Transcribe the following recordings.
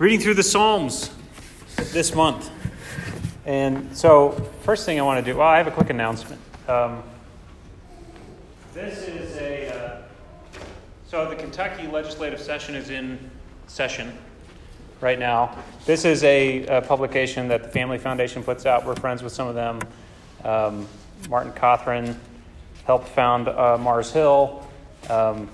reading through the Psalms this month. And so, first thing I want to do, well, I have a quick announcement. Um, this is a, uh, so the Kentucky legislative session is in session right now. This is a, a publication that the Family Foundation puts out. We're friends with some of them. Um, Martin Cothran helped found uh, Mars Hill. Um,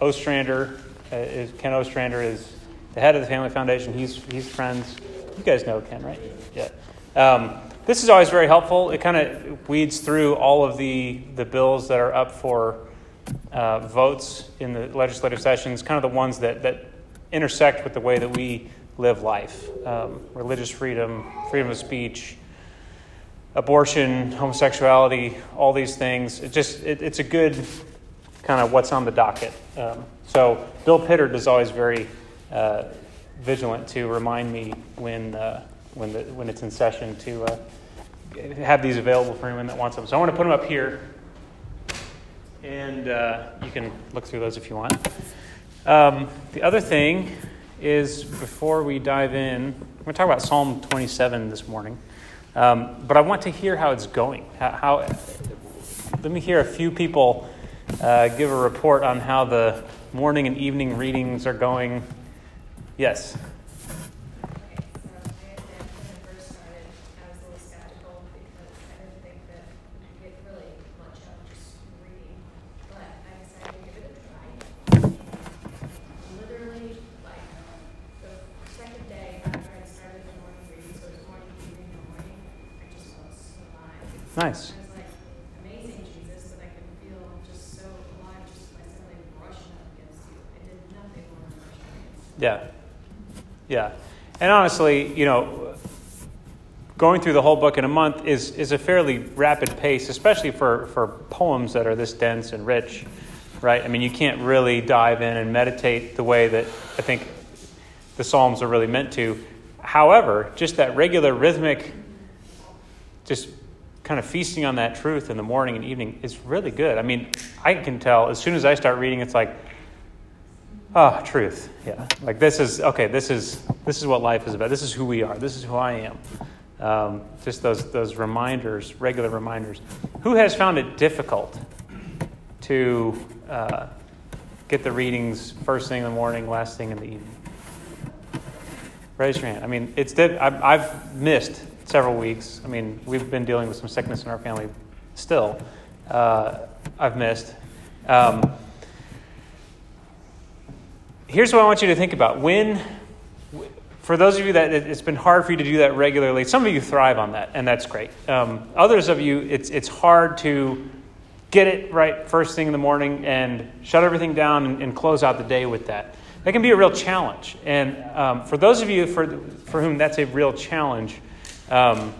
Ostrander uh, is Ken Ostrander is the head of the Family Foundation. He's he's friends. You guys know Ken, right? Yeah. Um, this is always very helpful. It kind of weeds through all of the the bills that are up for uh, votes in the legislative sessions, kind of the ones that that intersect with the way that we live life: um, religious freedom, freedom of speech, abortion, homosexuality, all these things. It just it, it's a good kind of what's on the docket. Um, so Bill Pittard is always very vigilant to remind me when uh, when the, when it's in session to uh, have these available for anyone that wants them. So I want to put them up here, and uh, you can look through those if you want. Um, the other thing is before we dive in, we're going to talk about Psalm 27 this morning. Um, but I want to hear how it's going. How, how let me hear a few people uh, give a report on how the morning and evening readings are going. Yes. Nice. Yeah. Yeah. And honestly, you know, going through the whole book in a month is, is a fairly rapid pace, especially for, for poems that are this dense and rich, right? I mean, you can't really dive in and meditate the way that I think the Psalms are really meant to. However, just that regular rhythmic, just kind of feasting on that truth in the morning and evening is really good. I mean, I can tell as soon as I start reading, it's like, ah, oh, truth. Yeah, like this is okay. This is this is what life is about. This is who we are. This is who I am. Um, just those those reminders, regular reminders. Who has found it difficult to uh, get the readings first thing in the morning, last thing in the evening? Raise your hand. I mean, it's I've missed several weeks. I mean, we've been dealing with some sickness in our family still. Uh, I've missed. Um, here's what I want you to think about. When, for those of you that it's been hard for you to do that regularly, some of you thrive on that, and that's great. Um, others of you, it's, it's hard to get it right first thing in the morning and shut everything down and, and close out the day with that. That can be a real challenge. And um, for those of you for, for whom that's a real challenge, um,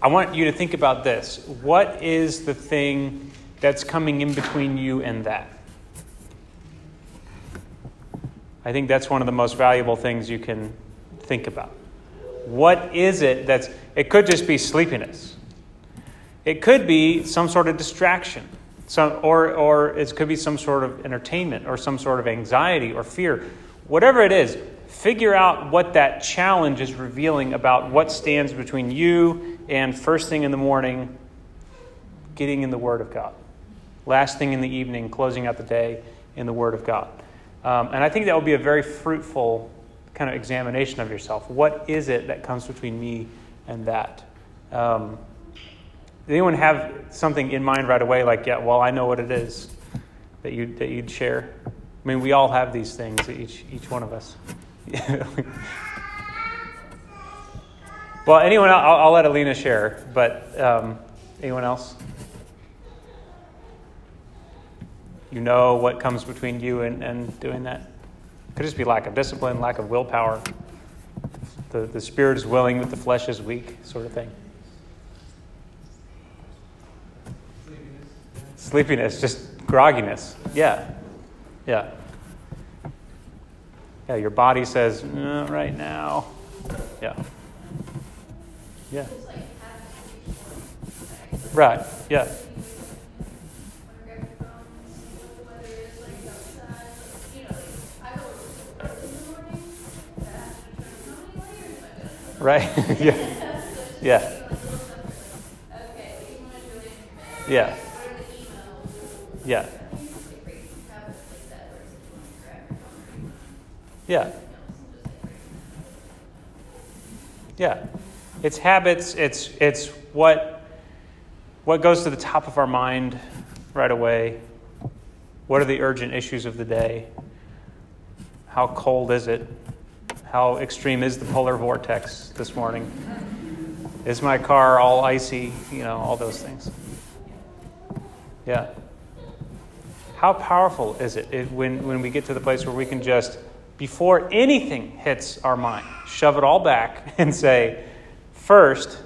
I want you to think about this. What is the thing that's coming in between you and that? I think that's one of the most valuable things you can think about. What is it that's, it could just be sleepiness. It could be some sort of distraction, some, or, or it could be some sort of entertainment or some sort of anxiety or fear. Whatever it is, figure out what that challenge is revealing about what stands between you and first thing in the morning, getting in the Word of God. Last thing in the evening, closing out the day in the Word of God. Um, and I think that will be a very fruitful kind of examination of yourself. What is it that comes between me and that? Um, anyone have something in mind right away, like, yeah, well, I know what it is that, you, that you'd share? I mean, we all have these things, each, each one of us. well, anyone? I'll, I'll, let Alina share, but um, anyone else? You know what comes between you and, and doing that? Could just be lack of discipline, lack of willpower. The, the spirit is willing, but the flesh is weak, sort of thing. Sleepiness, Sleepiness just grogginess. Yeah. Yeah. Yeah, your body says, no, right now. Yeah. Yeah. Right, yeah. Right? yeah. Yeah. Yeah. Yeah. Yeah. Yeah. It's habits, it's it's what what goes to the top of our mind right away. What are the urgent issues of the day? How cold is it? How extreme is the polar vortex this morning? Is my car all icy? You know, all those things. Yeah. How powerful is it if, when, when we get to the place where we can just, before anything hits our mind, shove it all back and say, first,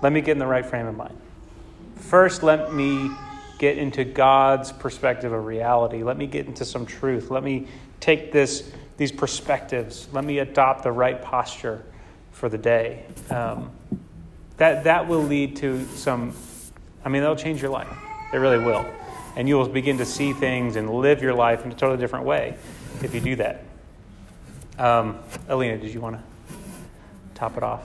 let me get in the right frame of mind. First, let me get into God's perspective of reality. Let me get into some truth. Let me take this, these perspectives. Let me adopt the right posture for the day. Um, that, that will lead to some, I mean, that'll change your life. It really will. And you will begin to see things and live your life in a totally different way if you do that. Um, Alina, did you want to top it off?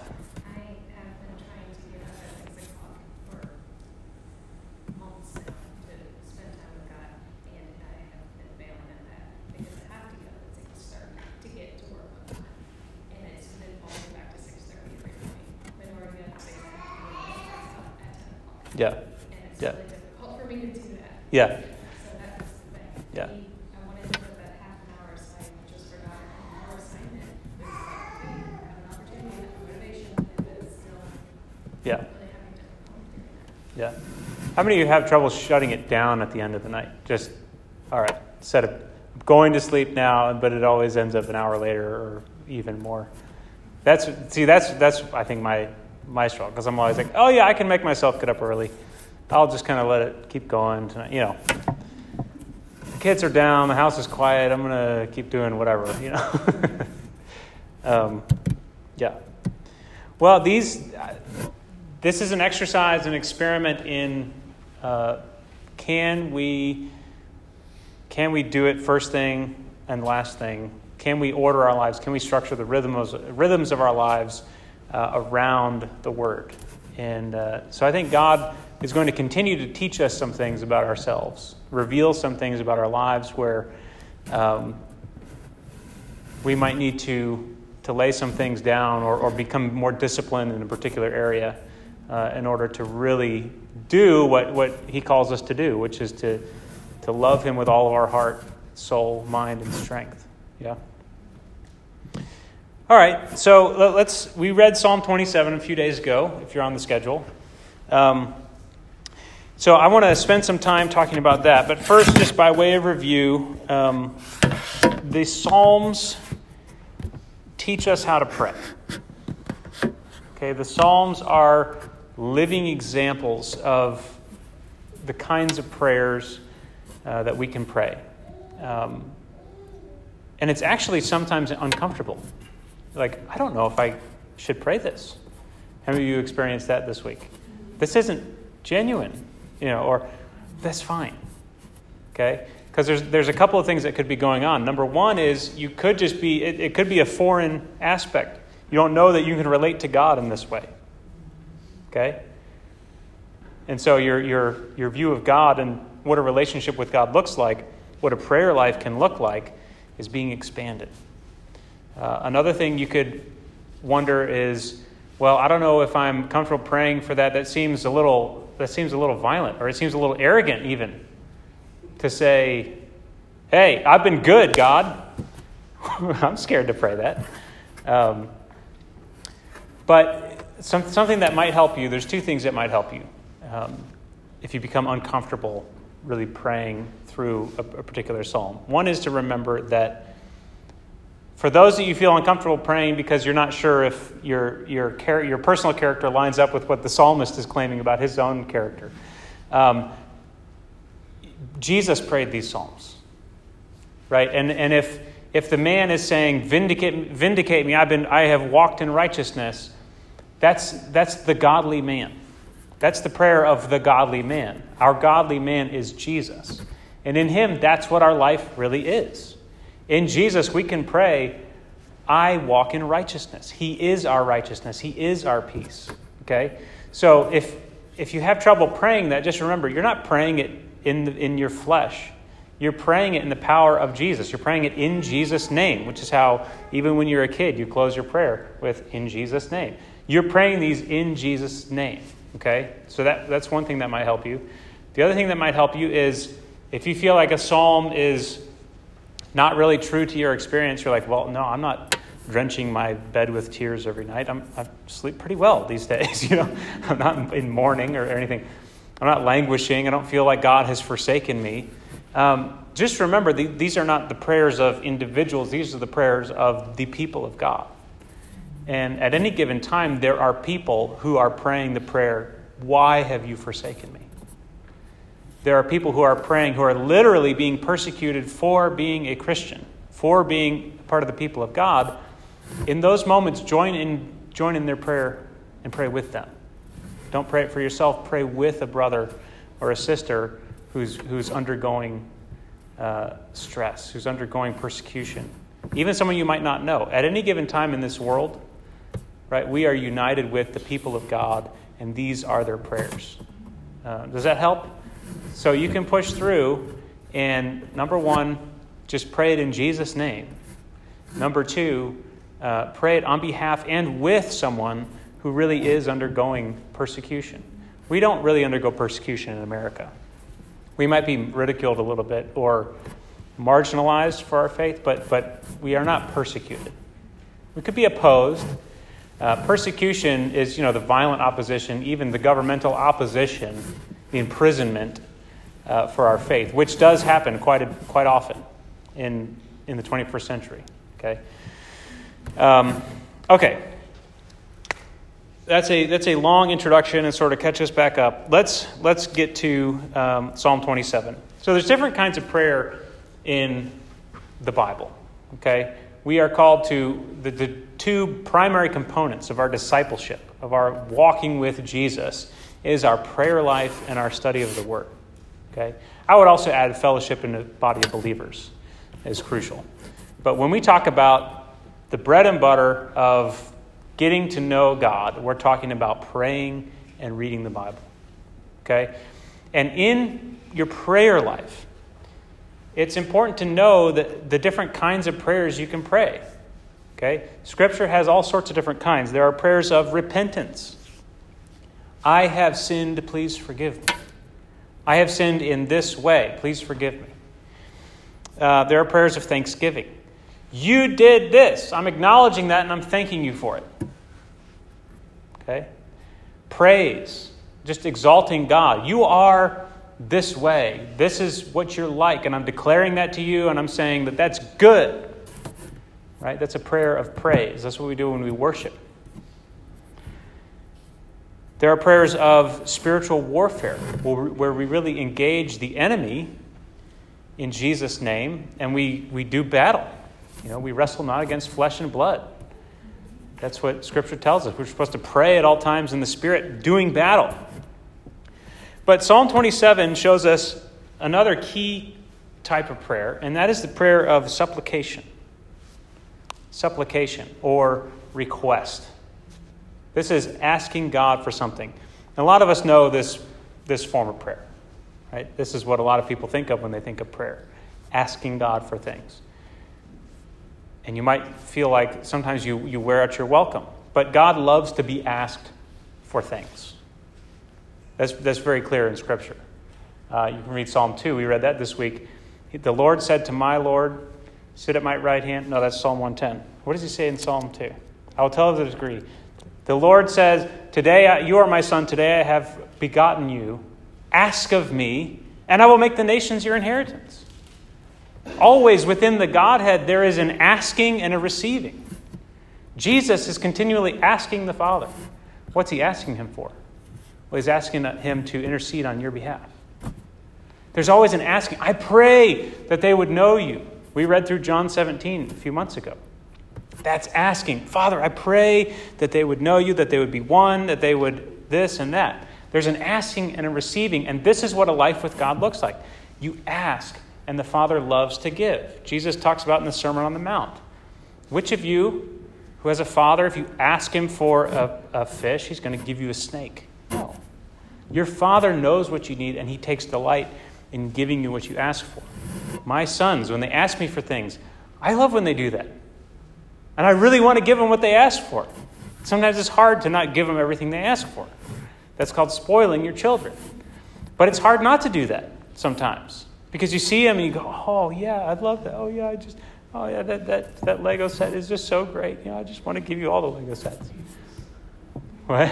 Yeah. yeah. Yeah. So that the thing. Yeah. I wanted to put that half an hour aside just for our assignment. It like, an opportunity, have motivation, and it's still yeah. really Yeah. How many of you have trouble shutting it down at the end of the night? Just, all right, set of going to sleep now, but it always ends up an hour later or even more. That's see, that's that's I think my my struggle because I'm always like, oh yeah, I can make myself get up early. I'll just kind of let it keep going. Tonight. You know, the kids are down, the house is quiet. I'm gonna keep doing whatever. You know. um, yeah. Well, these. This is an exercise, an experiment in uh, can we can we do it first thing and last thing? Can we order our lives? Can we structure the rhythms rhythms of our lives uh, around the Word? And uh, so I think God is going to continue to teach us some things about ourselves, reveal some things about our lives where um, we might need to, to lay some things down or, or become more disciplined in a particular area uh, in order to really do what, what He calls us to do, which is to, to love Him with all of our heart, soul, mind, and strength. Yeah? All right, so let's. We read Psalm 27 a few days ago, if you're on the schedule. Um, so I want to spend some time talking about that. But first, just by way of review, um, the Psalms teach us how to pray. Okay, the Psalms are living examples of the kinds of prayers uh, that we can pray. Um, and it's actually sometimes uncomfortable. Like, I don't know if I should pray this. How many of you experienced that this week? This isn't genuine you know, or that's fine. Okay? Because there's, there's a couple of things that could be going on. Number one is you could just be, it, it could be a foreign aspect. You don't know that you can relate to God in this way. Okay? And so your, your, your view of God and what a relationship with God looks like, what a prayer life can look like, is being expanded. Uh, another thing you could wonder is, well, I don't know if I'm comfortable praying for that. That seems a little that seems a little violent, or it seems a little arrogant, even, to say, Hey, I've been good, God. I'm scared to pray that. Um, but some, something that might help you, there's two things that might help you. Um, if you become uncomfortable really praying through a, a particular psalm. One is to remember that for those that you feel uncomfortable praying because you're not sure if your, your, char- your personal character lines up with what the psalmist is claiming about his own character, um, Jesus prayed these psalms, right? And, and if, if the man is saying, vindicate, vindicate me, I've been, I have walked in righteousness, that's, that's the godly man. That's the prayer of the godly man. Our godly man is Jesus. And in him, that's what our life really is. In Jesus, we can pray, I walk in righteousness. He is our righteousness. He is our peace. Okay? So if if you have trouble praying that, just remember you're not praying it in the, in your flesh. You're praying it in the power of Jesus. You're praying it in Jesus' name, which is how even when you're a kid you close your prayer with in Jesus' name. You're praying these in Jesus' name. Okay? So that, that's one thing that might help you. The other thing that might help you is if you feel like a psalm is not really true to your experience, you're like, well, no, I'm not drenching my bed with tears every night. I'm, I sleep pretty well these days. You know, I'm not in mourning or, anything. I'm not languishing. I don't feel like God has forsaken me. Um, just remember, the, these are not the prayers of individuals. These are the prayers of the people of God. And at any given time, there are people who are praying the prayer, Why have you forsaken me? There are people who are praying who are literally being persecuted for being a Christian, for being part of the people of God. In those moments, join in, join in their prayer and pray with them. Don't pray it for yourself, pray with a brother or a sister who's, who's undergoing uh, stress, who's undergoing persecution. Even someone you might not know. At any given time in this world, right, we are united with the people of God, and these are their prayers. Uh, does that help? So you can push through, and number one, just pray it in Jesus' name. Number two, uh, pray it on behalf and with someone who really is undergoing persecution. We don't really undergo persecution in America. We might be ridiculed a little bit or marginalized for our faith, but, but we are not persecuted. We could be opposed. Uh, persecution is, you know, the violent opposition, even the governmental opposition, the imprisonment uh, for our faith, which does happen quite, a, quite often in, in the 21st century. Okay? Um, okay. That's a, that's a long introduction and sort of catch us back up. Let's, let's get to um, Psalm 27. So there's different kinds of prayer in the Bible. Okay? We are called to the, the two primary components of our discipleship, of our walking with Jesus, is our prayer life and our study of the Word. Okay? I would also add fellowship in the body of believers is crucial. But when we talk about the bread and butter of getting to know God, we're talking about praying and reading the Bible. Okay? And in your prayer life, it's important to know that the different kinds of prayers you can pray. Okay? Scripture has all sorts of different kinds. There are prayers of repentance. I have sinned, please forgive me. I have sinned in this way. Please forgive me. Uh, there are prayers of thanksgiving. You did this. I'm acknowledging that and I'm thanking you for it. Okay? Praise. Just exalting God. You are this way. This is what you're like. And I'm declaring that to you and I'm saying that that's good. Right? That's a prayer of praise. That's what we do when we worship. There are prayers of spiritual warfare where we really engage the enemy in Jesus' name and we, we do battle. You know, we wrestle not against flesh and blood. That's what Scripture tells us. We're supposed to pray at all times in the Spirit, doing battle. But Psalm 27 shows us another key type of prayer, and that is the prayer of supplication. Supplication or request. This is asking God for something. And a lot of us know this, this form of prayer. Right? This is what a lot of people think of when they think of prayer asking God for things. And you might feel like sometimes you, you wear out your welcome. But God loves to be asked for things. That's, that's very clear in Scripture. Uh, you can read Psalm 2. We read that this week. The Lord said to my Lord, Sit at my right hand. No, that's Psalm 110. What does he say in Psalm 2? I will tell of the degree. The Lord says, Today uh, you are my son, today I have begotten you. Ask of me, and I will make the nations your inheritance. Always within the Godhead, there is an asking and a receiving. Jesus is continually asking the Father. What's he asking him for? Well, he's asking him to intercede on your behalf. There's always an asking. I pray that they would know you. We read through John 17 a few months ago. That's asking, Father, I pray that they would know you, that they would be one, that they would this and that. There's an asking and a receiving, and this is what a life with God looks like. You ask, and the Father loves to give. Jesus talks about in the Sermon on the Mount. Which of you who has a father, if you ask him for a, a fish, he's going to give you a snake? No. Your father knows what you need, and he takes delight in giving you what you ask for. My sons, when they ask me for things, I love when they do that. And I really want to give them what they ask for. Sometimes it's hard to not give them everything they ask for. That's called spoiling your children. But it's hard not to do that sometimes because you see them and you go, oh, yeah, I'd love that. Oh, yeah, I just, oh, yeah, that, that, that Lego set is just so great. You know, I just want to give you all the Lego sets. What?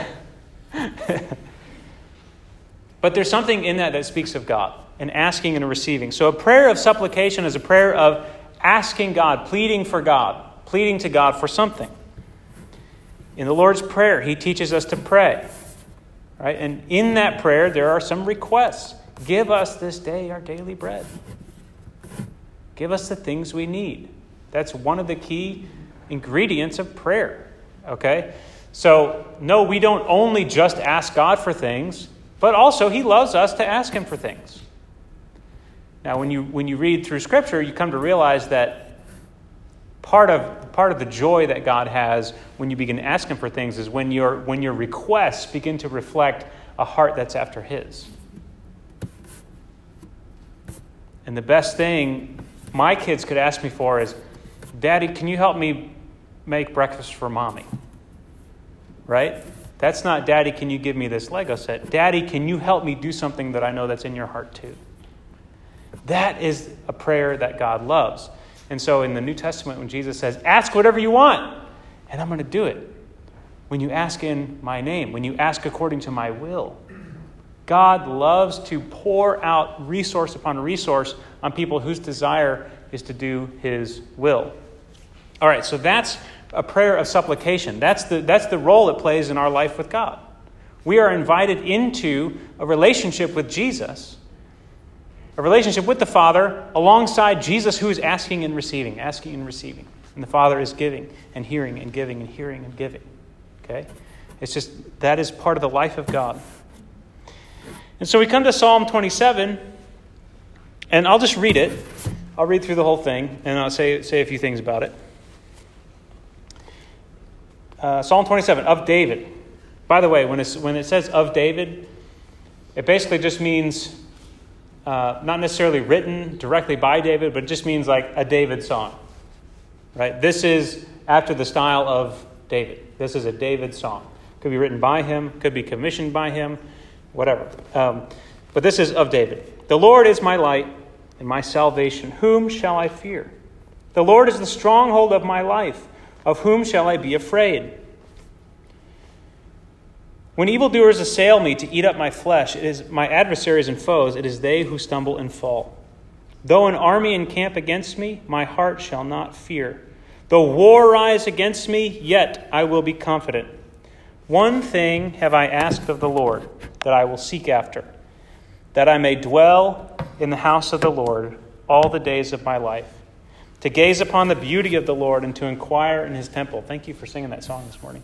but there's something in that that speaks of God and asking and receiving. So a prayer of supplication is a prayer of asking God, pleading for God, pleading to God for something. In the Lord's Prayer, He teaches us to pray. Right? And in that prayer, there are some requests. Give us this day our daily bread. Give us the things we need. That's one of the key ingredients of prayer. Okay? So, no, we don't only just ask God for things, but also He loves us to ask Him for things. Now, when you, when you read through Scripture, you come to realize that part of, part of the joy that God has when you begin asking for things is when your, when your requests begin to reflect a heart that's after His. And the best thing my kids could ask me for is, Daddy, can you help me make breakfast for mommy? Right? That's not, Daddy, can you give me this Lego set? Daddy, can you help me do something that I know that's in your heart too? That is a prayer that God loves. And so in the New Testament, when Jesus says, Ask whatever you want, and I'm going to do it. When you ask in my name, when you ask according to my will, God loves to pour out resource upon resource on people whose desire is to do his will. All right, so that's a prayer of supplication. That's the, that's the role it plays in our life with God. We are invited into a relationship with Jesus a relationship with the Father alongside Jesus, who is asking and receiving, asking and receiving. And the Father is giving and hearing and giving and hearing and giving. Okay? It's just that is part of the life of God. And so we come to Psalm 27, and I'll just read it. I'll read through the whole thing, and I'll say, say a few things about it. Uh, Psalm 27, of David. By the way, when, when it says of David, it basically just means uh, not necessarily written directly by David, but it just means like a David song. Right? This is after the style of David. This is a David song. Could be written by him, could be commissioned by him, whatever. Um, but this is of David. The Lord is my light and my salvation. Whom shall I fear? The Lord is the stronghold of my life. Of whom shall I be afraid? When evildoers assail me to eat up my flesh, it is my adversaries and foes, it is they who stumble and fall. Though an army encamp against me, my heart shall not fear. Though war rise against me, yet I will be confident. One thing have I asked of the Lord that I will seek after, that I may dwell in the house of the Lord all the days of my life, to gaze upon the beauty of the Lord and to inquire in his temple. Thank you for singing that song this morning.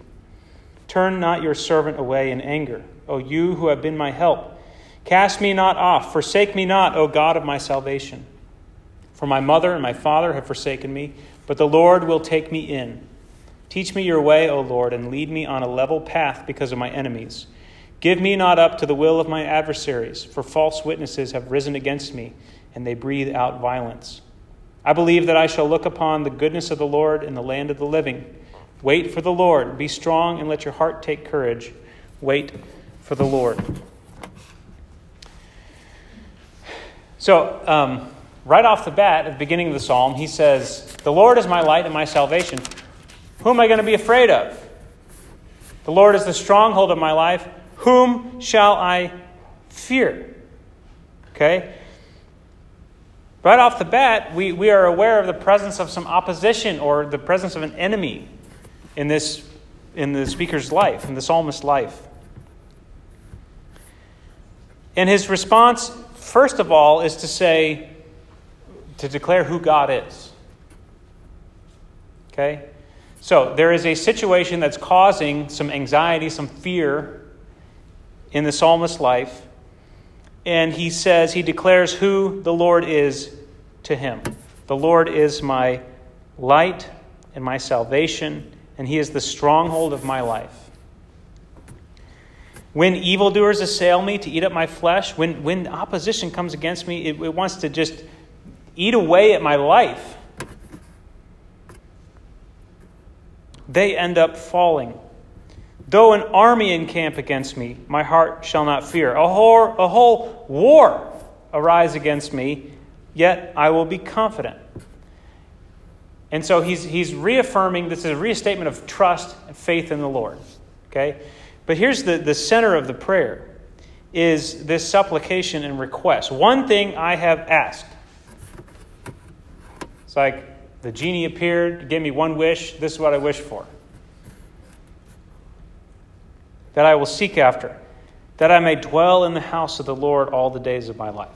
Turn not your servant away in anger, O you who have been my help. Cast me not off, forsake me not, O God of my salvation. For my mother and my father have forsaken me, but the Lord will take me in. Teach me your way, O Lord, and lead me on a level path because of my enemies. Give me not up to the will of my adversaries, for false witnesses have risen against me, and they breathe out violence. I believe that I shall look upon the goodness of the Lord in the land of the living. Wait for the Lord. Be strong and let your heart take courage. Wait for the Lord. So, um, right off the bat, at the beginning of the psalm, he says, The Lord is my light and my salvation. Who am I going to be afraid of? The Lord is the stronghold of my life. Whom shall I fear? Okay? right off the bat, we, we are aware of the presence of some opposition or the presence of an enemy in this in the speaker's life, in the psalmist's life. And his response, first of all, is to say, to declare who God is. Okay? So there is a situation that's causing some anxiety, some fear in the psalmist's life. And he says, he declares who the Lord is to him. The Lord is my light and my salvation, and he is the stronghold of my life. When evildoers assail me to eat up my flesh, when, when opposition comes against me, it, it wants to just eat away at my life. They end up falling. Though an army encamp against me, my heart shall not fear. A whole, a whole war arise against me, yet I will be confident. And so he's, he's reaffirming this is a restatement of trust and faith in the Lord. Okay? But here's the, the center of the prayer is this supplication and request. One thing I have asked. It's like the genie appeared, gave me one wish. This is what I wish for. That I will seek after, that I may dwell in the house of the Lord all the days of my life.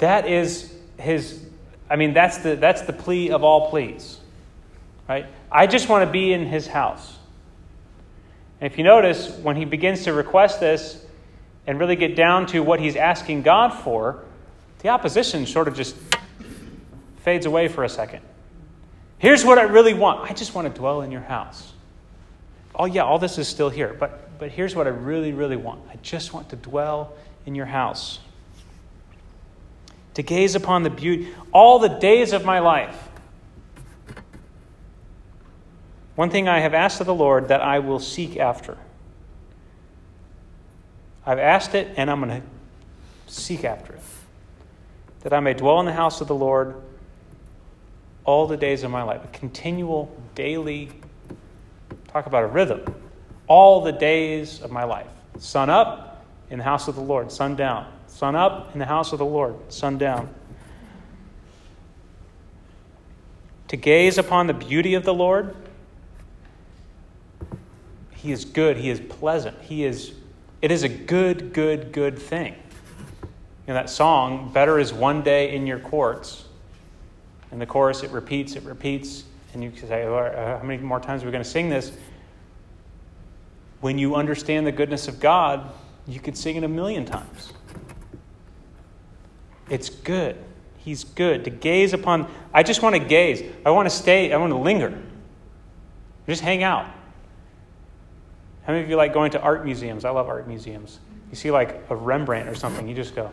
That is his, I mean, that's the, that's the plea of all pleas, right? I just want to be in his house. And if you notice, when he begins to request this and really get down to what he's asking God for, the opposition sort of just fades away for a second. Here's what I really want I just want to dwell in your house. Oh, yeah, all this is still here, but, but here's what I really, really want I just want to dwell in your house. To gaze upon the beauty, all the days of my life One thing I have asked of the Lord that I will seek after. I've asked it, and I'm going to seek after it. That I may dwell in the house of the Lord all the days of my life. A continual, daily, talk about a rhythm. All the days of my life. Sun up in the house of the Lord, sun down. Sun up in the house of the Lord, sun down. To gaze upon the beauty of the Lord he is good. He is pleasant. He is, it is a good, good, good thing. You know, that song, Better is One Day in Your Courts. In the chorus, it repeats, it repeats. And you can say, uh, how many more times are we going to sing this? When you understand the goodness of God, you could sing it a million times. It's good. He's good. To gaze upon, I just want to gaze. I want to stay, I want to linger. Just hang out. How many of you like going to art museums? I love art museums. You see like a Rembrandt or something, you just go.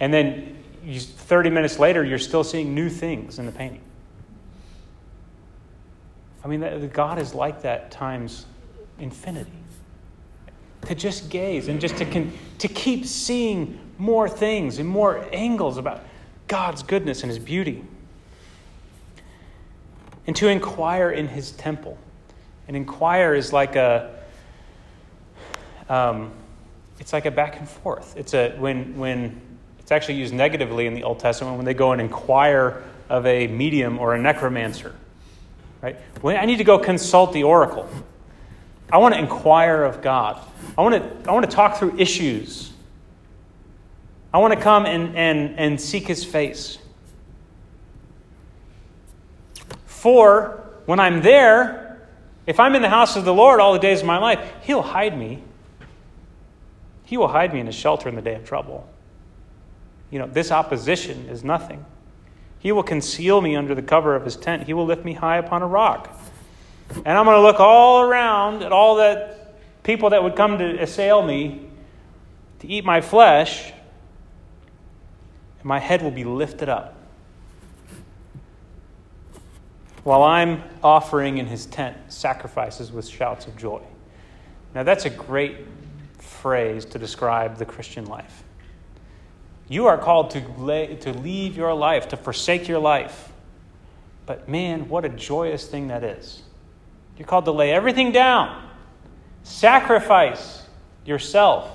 And then you, 30 minutes later, you're still seeing new things in the painting. I mean, God is like that times infinity. To just gaze and just to, con- to keep seeing more things and more angles about God's goodness and His beauty. And to inquire in His temple. And inquire is like a, um, it's like a back and forth. It's a when when it's actually used negatively in the Old Testament when they go and inquire of a medium or a necromancer, right? When I need to go consult the oracle. I want to inquire of God. I want to I want to talk through issues. I want to come and, and, and seek his face. For when I'm there, if I'm in the house of the Lord all the days of my life, He'll hide me. He will hide me in His shelter in the day of trouble. You know, this opposition is nothing. He will conceal me under the cover of His tent, He will lift me high upon a rock. And I'm going to look all around at all the people that would come to assail me to eat my flesh, and my head will be lifted up while I'm offering in his tent sacrifices with shouts of joy. Now, that's a great phrase to describe the Christian life. You are called to, lay, to leave your life, to forsake your life. But man, what a joyous thing that is. You're called to lay everything down, sacrifice yourself.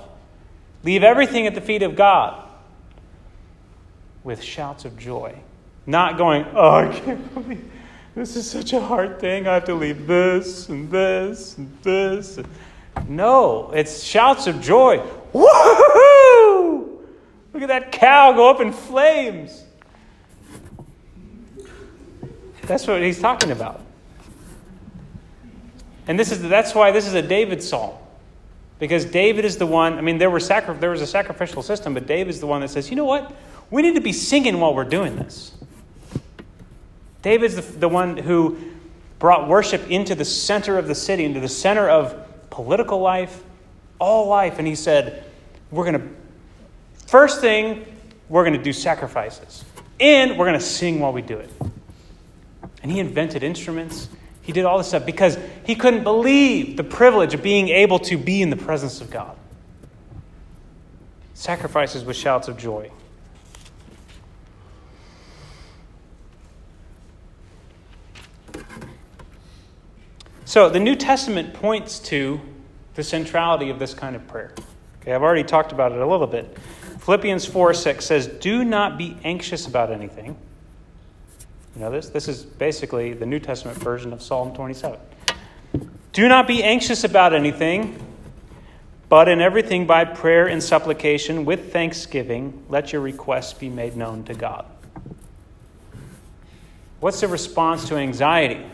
Leave everything at the feet of God with shouts of joy. Not going, oh, I can't believe this is such a hard thing. I have to leave this and this and this. No, it's shouts of joy. Woohoo! Look at that cow go up in flames. That's what he's talking about. And this is that's why this is a David psalm. Because David is the one, I mean, there, were sacri- there was a sacrificial system, but David is the one that says, you know what? We need to be singing while we're doing this. David's the, the one who brought worship into the center of the city, into the center of political life, all life. And he said, We're going to, first thing, we're going to do sacrifices. And we're going to sing while we do it. And he invented instruments. He did all this stuff because he couldn't believe the privilege of being able to be in the presence of God. Sacrifices with shouts of joy. So the New Testament points to the centrality of this kind of prayer. Okay, I've already talked about it a little bit. Philippians 4 6 says, Do not be anxious about anything. You know this? This is basically the New Testament version of Psalm 27. Do not be anxious about anything, but in everything by prayer and supplication with thanksgiving, let your requests be made known to God. What's the response to anxiety?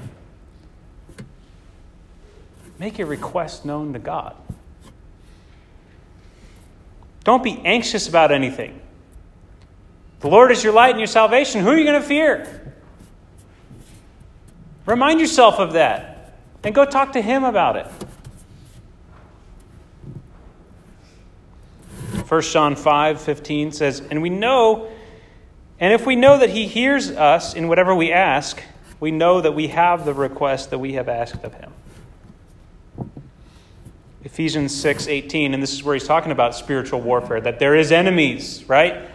Make your request known to God. Don't be anxious about anything. The Lord is your light and your salvation. Who are you going to fear? Remind yourself of that and go talk to Him about it. 1 John 5 15 says, And we know, and if we know that He hears us in whatever we ask, we know that we have the request that we have asked of Him. Ephesians 6 18, and this is where he's talking about spiritual warfare, that there is enemies, right?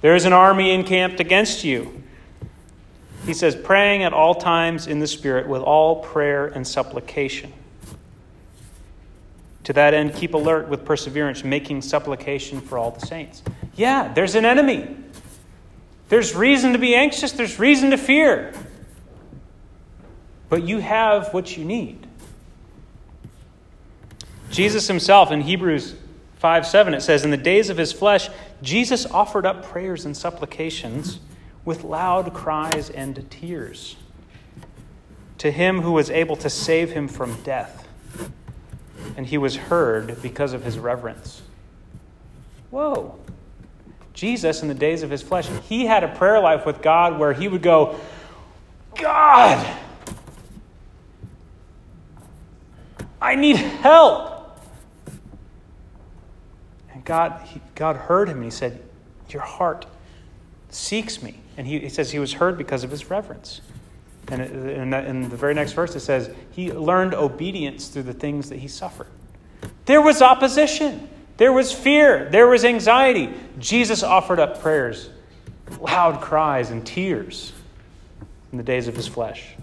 There is an army encamped against you. He says, praying at all times in the Spirit with all prayer and supplication. To that end, keep alert with perseverance, making supplication for all the saints. Yeah, there's an enemy. There's reason to be anxious, there's reason to fear. But you have what you need. Jesus himself in Hebrews 5 7, it says, In the days of his flesh, Jesus offered up prayers and supplications with loud cries and tears to him who was able to save him from death. And he was heard because of his reverence. Whoa. Jesus, in the days of his flesh, he had a prayer life with God where he would go, God, I need help. And God, he, God heard him and he said, Your heart seeks me. And he, he says he was heard because of his reverence. And uh, in, in the very next verse, it says, He learned obedience through the things that he suffered. There was opposition, there was fear, there was anxiety. Jesus offered up prayers, loud cries, and tears in the days of his flesh.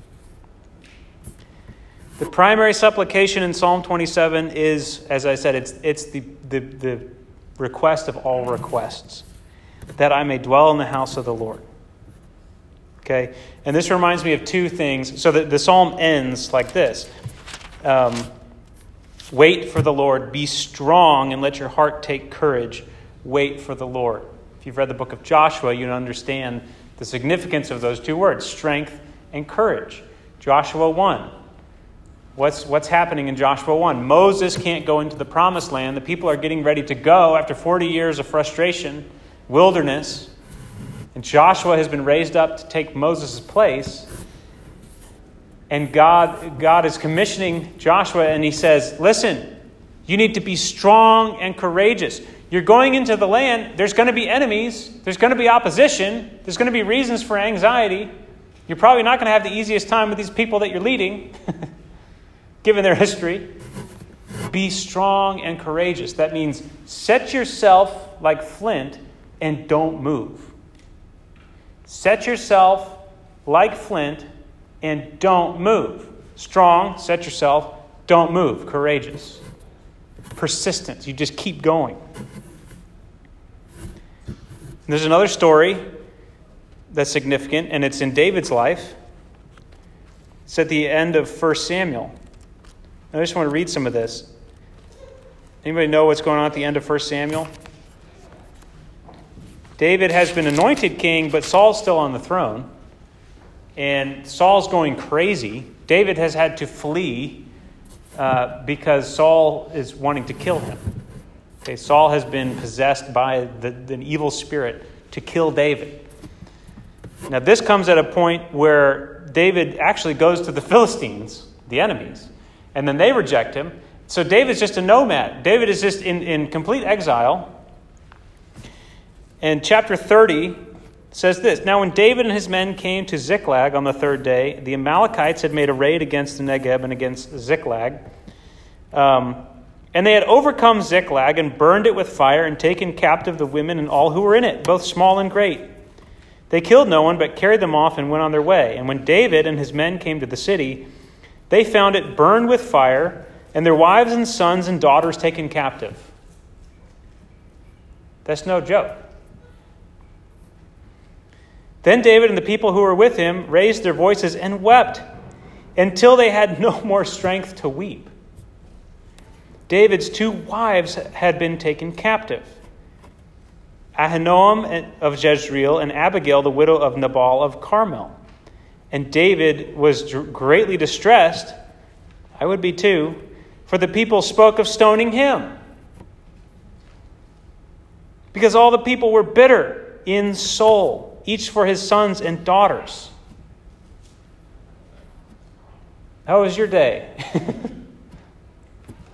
The primary supplication in Psalm 27 is, as I said, it's, it's the, the, the request of all requests, that I may dwell in the house of the Lord. Okay? And this reminds me of two things. So the, the psalm ends like this um, Wait for the Lord, be strong, and let your heart take courage. Wait for the Lord. If you've read the book of Joshua, you understand the significance of those two words strength and courage. Joshua 1 What's, what's happening in Joshua 1? Moses can't go into the promised land. The people are getting ready to go after 40 years of frustration, wilderness. And Joshua has been raised up to take Moses' place. And God, God is commissioning Joshua, and he says, Listen, you need to be strong and courageous. You're going into the land, there's going to be enemies, there's going to be opposition, there's going to be reasons for anxiety. You're probably not going to have the easiest time with these people that you're leading. given their history. Be strong and courageous. That means set yourself like flint and don't move. Set yourself like flint and don't move. Strong, set yourself, don't move. Courageous. persistence. You just keep going. And there's another story that's significant, and it's in David's life. It's at the end of 1 Samuel. I just want to read some of this. Anybody know what's going on at the end of 1 Samuel? David has been anointed king, but Saul's still on the throne. And Saul's going crazy. David has had to flee uh, because Saul is wanting to kill him. Okay, Saul has been possessed by the, the evil spirit to kill David. Now, this comes at a point where David actually goes to the Philistines, the enemies, and then they reject him. So David's just a nomad. David is just in, in complete exile. And chapter 30 says this Now, when David and his men came to Ziklag on the third day, the Amalekites had made a raid against the Negeb and against Ziklag. Um, and they had overcome Ziklag and burned it with fire and taken captive the women and all who were in it, both small and great. They killed no one, but carried them off and went on their way. And when David and his men came to the city, they found it burned with fire, and their wives and sons and daughters taken captive. That's no joke. Then David and the people who were with him raised their voices and wept until they had no more strength to weep. David's two wives had been taken captive Ahinoam of Jezreel and Abigail, the widow of Nabal of Carmel. And David was greatly distressed. I would be too, for the people spoke of stoning him. Because all the people were bitter in soul, each for his sons and daughters. How was your day?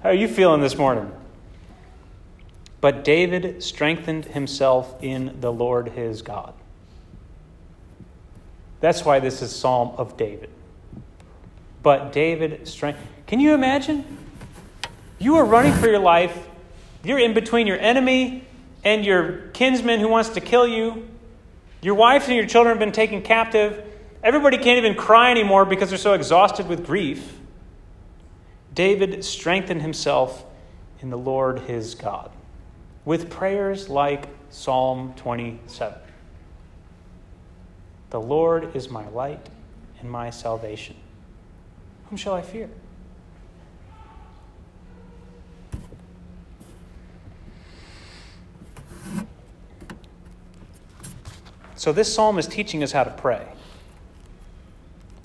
How are you feeling this morning? But David strengthened himself in the Lord his God. That's why this is Psalm of David. But David strength. Can you imagine? You are running for your life. You're in between your enemy and your kinsman who wants to kill you. Your wife and your children have been taken captive. Everybody can't even cry anymore because they're so exhausted with grief. David strengthened himself in the Lord his God with prayers like Psalm 27. The Lord is my light and my salvation. Whom shall I fear? So, this psalm is teaching us how to pray.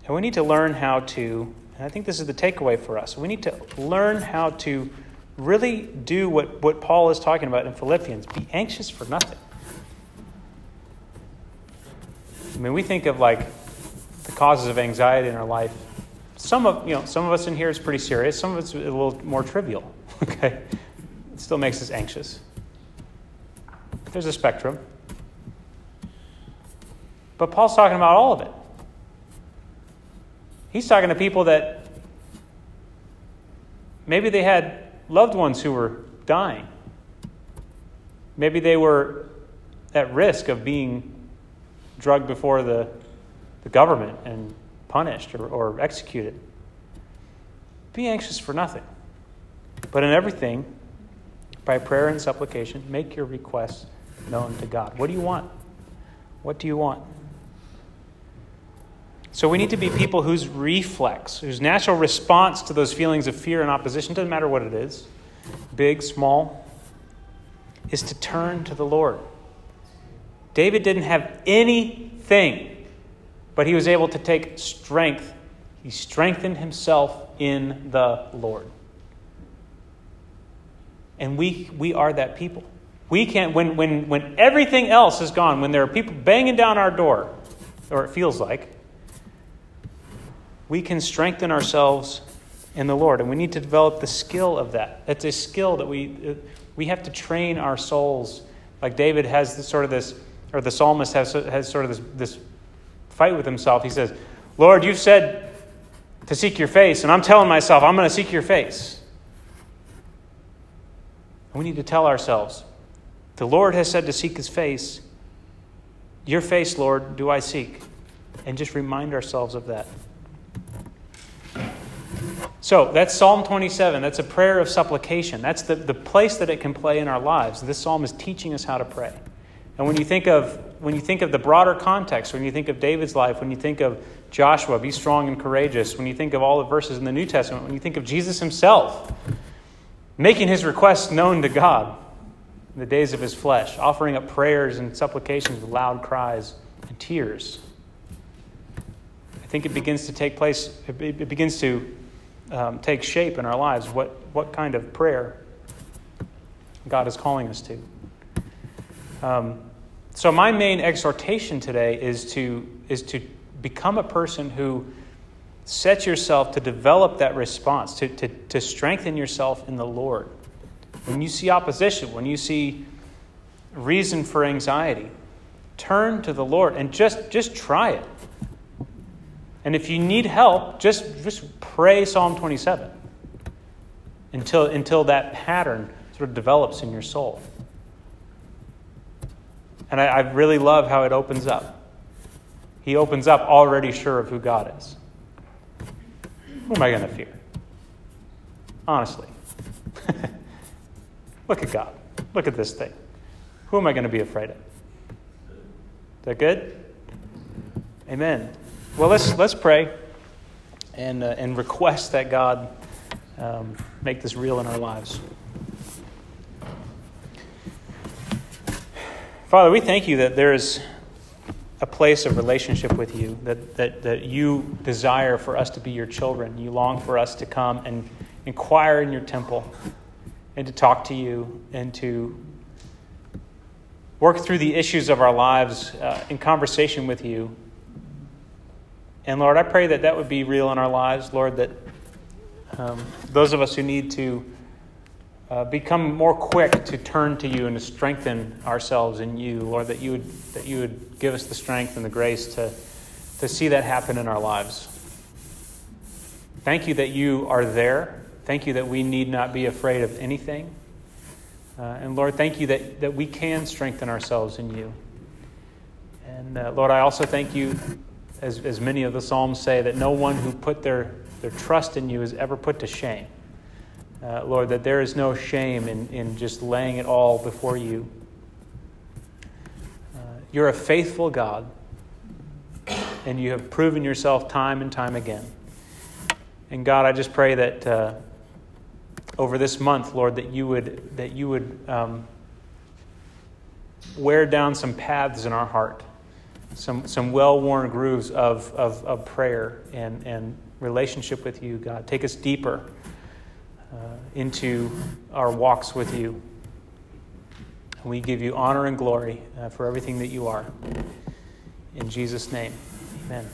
And we need to learn how to, and I think this is the takeaway for us, we need to learn how to really do what, what Paul is talking about in Philippians be anxious for nothing. I mean, we think of like the causes of anxiety in our life. Some of you know, some of us in here is pretty serious. Some of it's a little more trivial. Okay, it still makes us anxious. There's a spectrum, but Paul's talking about all of it. He's talking to people that maybe they had loved ones who were dying. Maybe they were at risk of being drugged before the, the government and punished or, or executed. Be anxious for nothing. But in everything, by prayer and supplication, make your requests known to God. What do you want? What do you want? So we need to be people whose reflex, whose natural response to those feelings of fear and opposition, doesn't matter what it is, big, small, is to turn to the Lord. David didn't have anything, but he was able to take strength. He strengthened himself in the Lord. And we, we are that people. We can't, when, when, when everything else is gone, when there are people banging down our door, or it feels like, we can strengthen ourselves in the Lord. And we need to develop the skill of that. It's a skill that we, uh, we have to train our souls. Like David has this, sort of this, or the psalmist has, has sort of this, this fight with himself. He says, Lord, you've said to seek your face, and I'm telling myself, I'm going to seek your face. And we need to tell ourselves, the Lord has said to seek his face. Your face, Lord, do I seek? And just remind ourselves of that. So that's Psalm 27. That's a prayer of supplication. That's the, the place that it can play in our lives. This psalm is teaching us how to pray. And when you think of when you think of the broader context, when you think of David's life, when you think of Joshua, be strong and courageous, when you think of all the verses in the New Testament, when you think of Jesus himself making his requests known to God in the days of his flesh, offering up prayers and supplications with loud cries and tears. I think it begins to take place, it begins to um, take shape in our lives, what, what kind of prayer God is calling us to. Um, so, my main exhortation today is to, is to become a person who sets yourself to develop that response, to, to, to strengthen yourself in the Lord. When you see opposition, when you see reason for anxiety, turn to the Lord and just, just try it. And if you need help, just, just pray Psalm 27 until, until that pattern sort of develops in your soul. And I, I really love how it opens up. He opens up already sure of who God is. Who am I going to fear? Honestly. Look at God. Look at this thing. Who am I going to be afraid of? Is that good? Amen. Well, let's, let's pray and, uh, and request that God um, make this real in our lives. Father, we thank you that there is a place of relationship with you, that, that, that you desire for us to be your children. You long for us to come and inquire in your temple and to talk to you and to work through the issues of our lives uh, in conversation with you and Lord, I pray that that would be real in our lives, Lord, that um, those of us who need to uh, become more quick to turn to you and to strengthen ourselves in you, Lord, that you would, that you would give us the strength and the grace to, to see that happen in our lives. Thank you that you are there. Thank you that we need not be afraid of anything. Uh, and Lord, thank you that, that we can strengthen ourselves in you. And uh, Lord, I also thank you as, as many of the Psalms say, that no one who put their, their trust in you is ever put to shame. Uh, Lord, that there is no shame in, in just laying it all before you. Uh, you're a faithful God, and you have proven yourself time and time again. And God, I just pray that uh, over this month, Lord, that you would, that you would um, wear down some paths in our heart some, some well worn grooves of, of, of, prayer and, and relationship with you, God. Take us deeper uh, into our walks with you. And we give you honor and glory uh, for everything that you are. In Jesus' name, amen.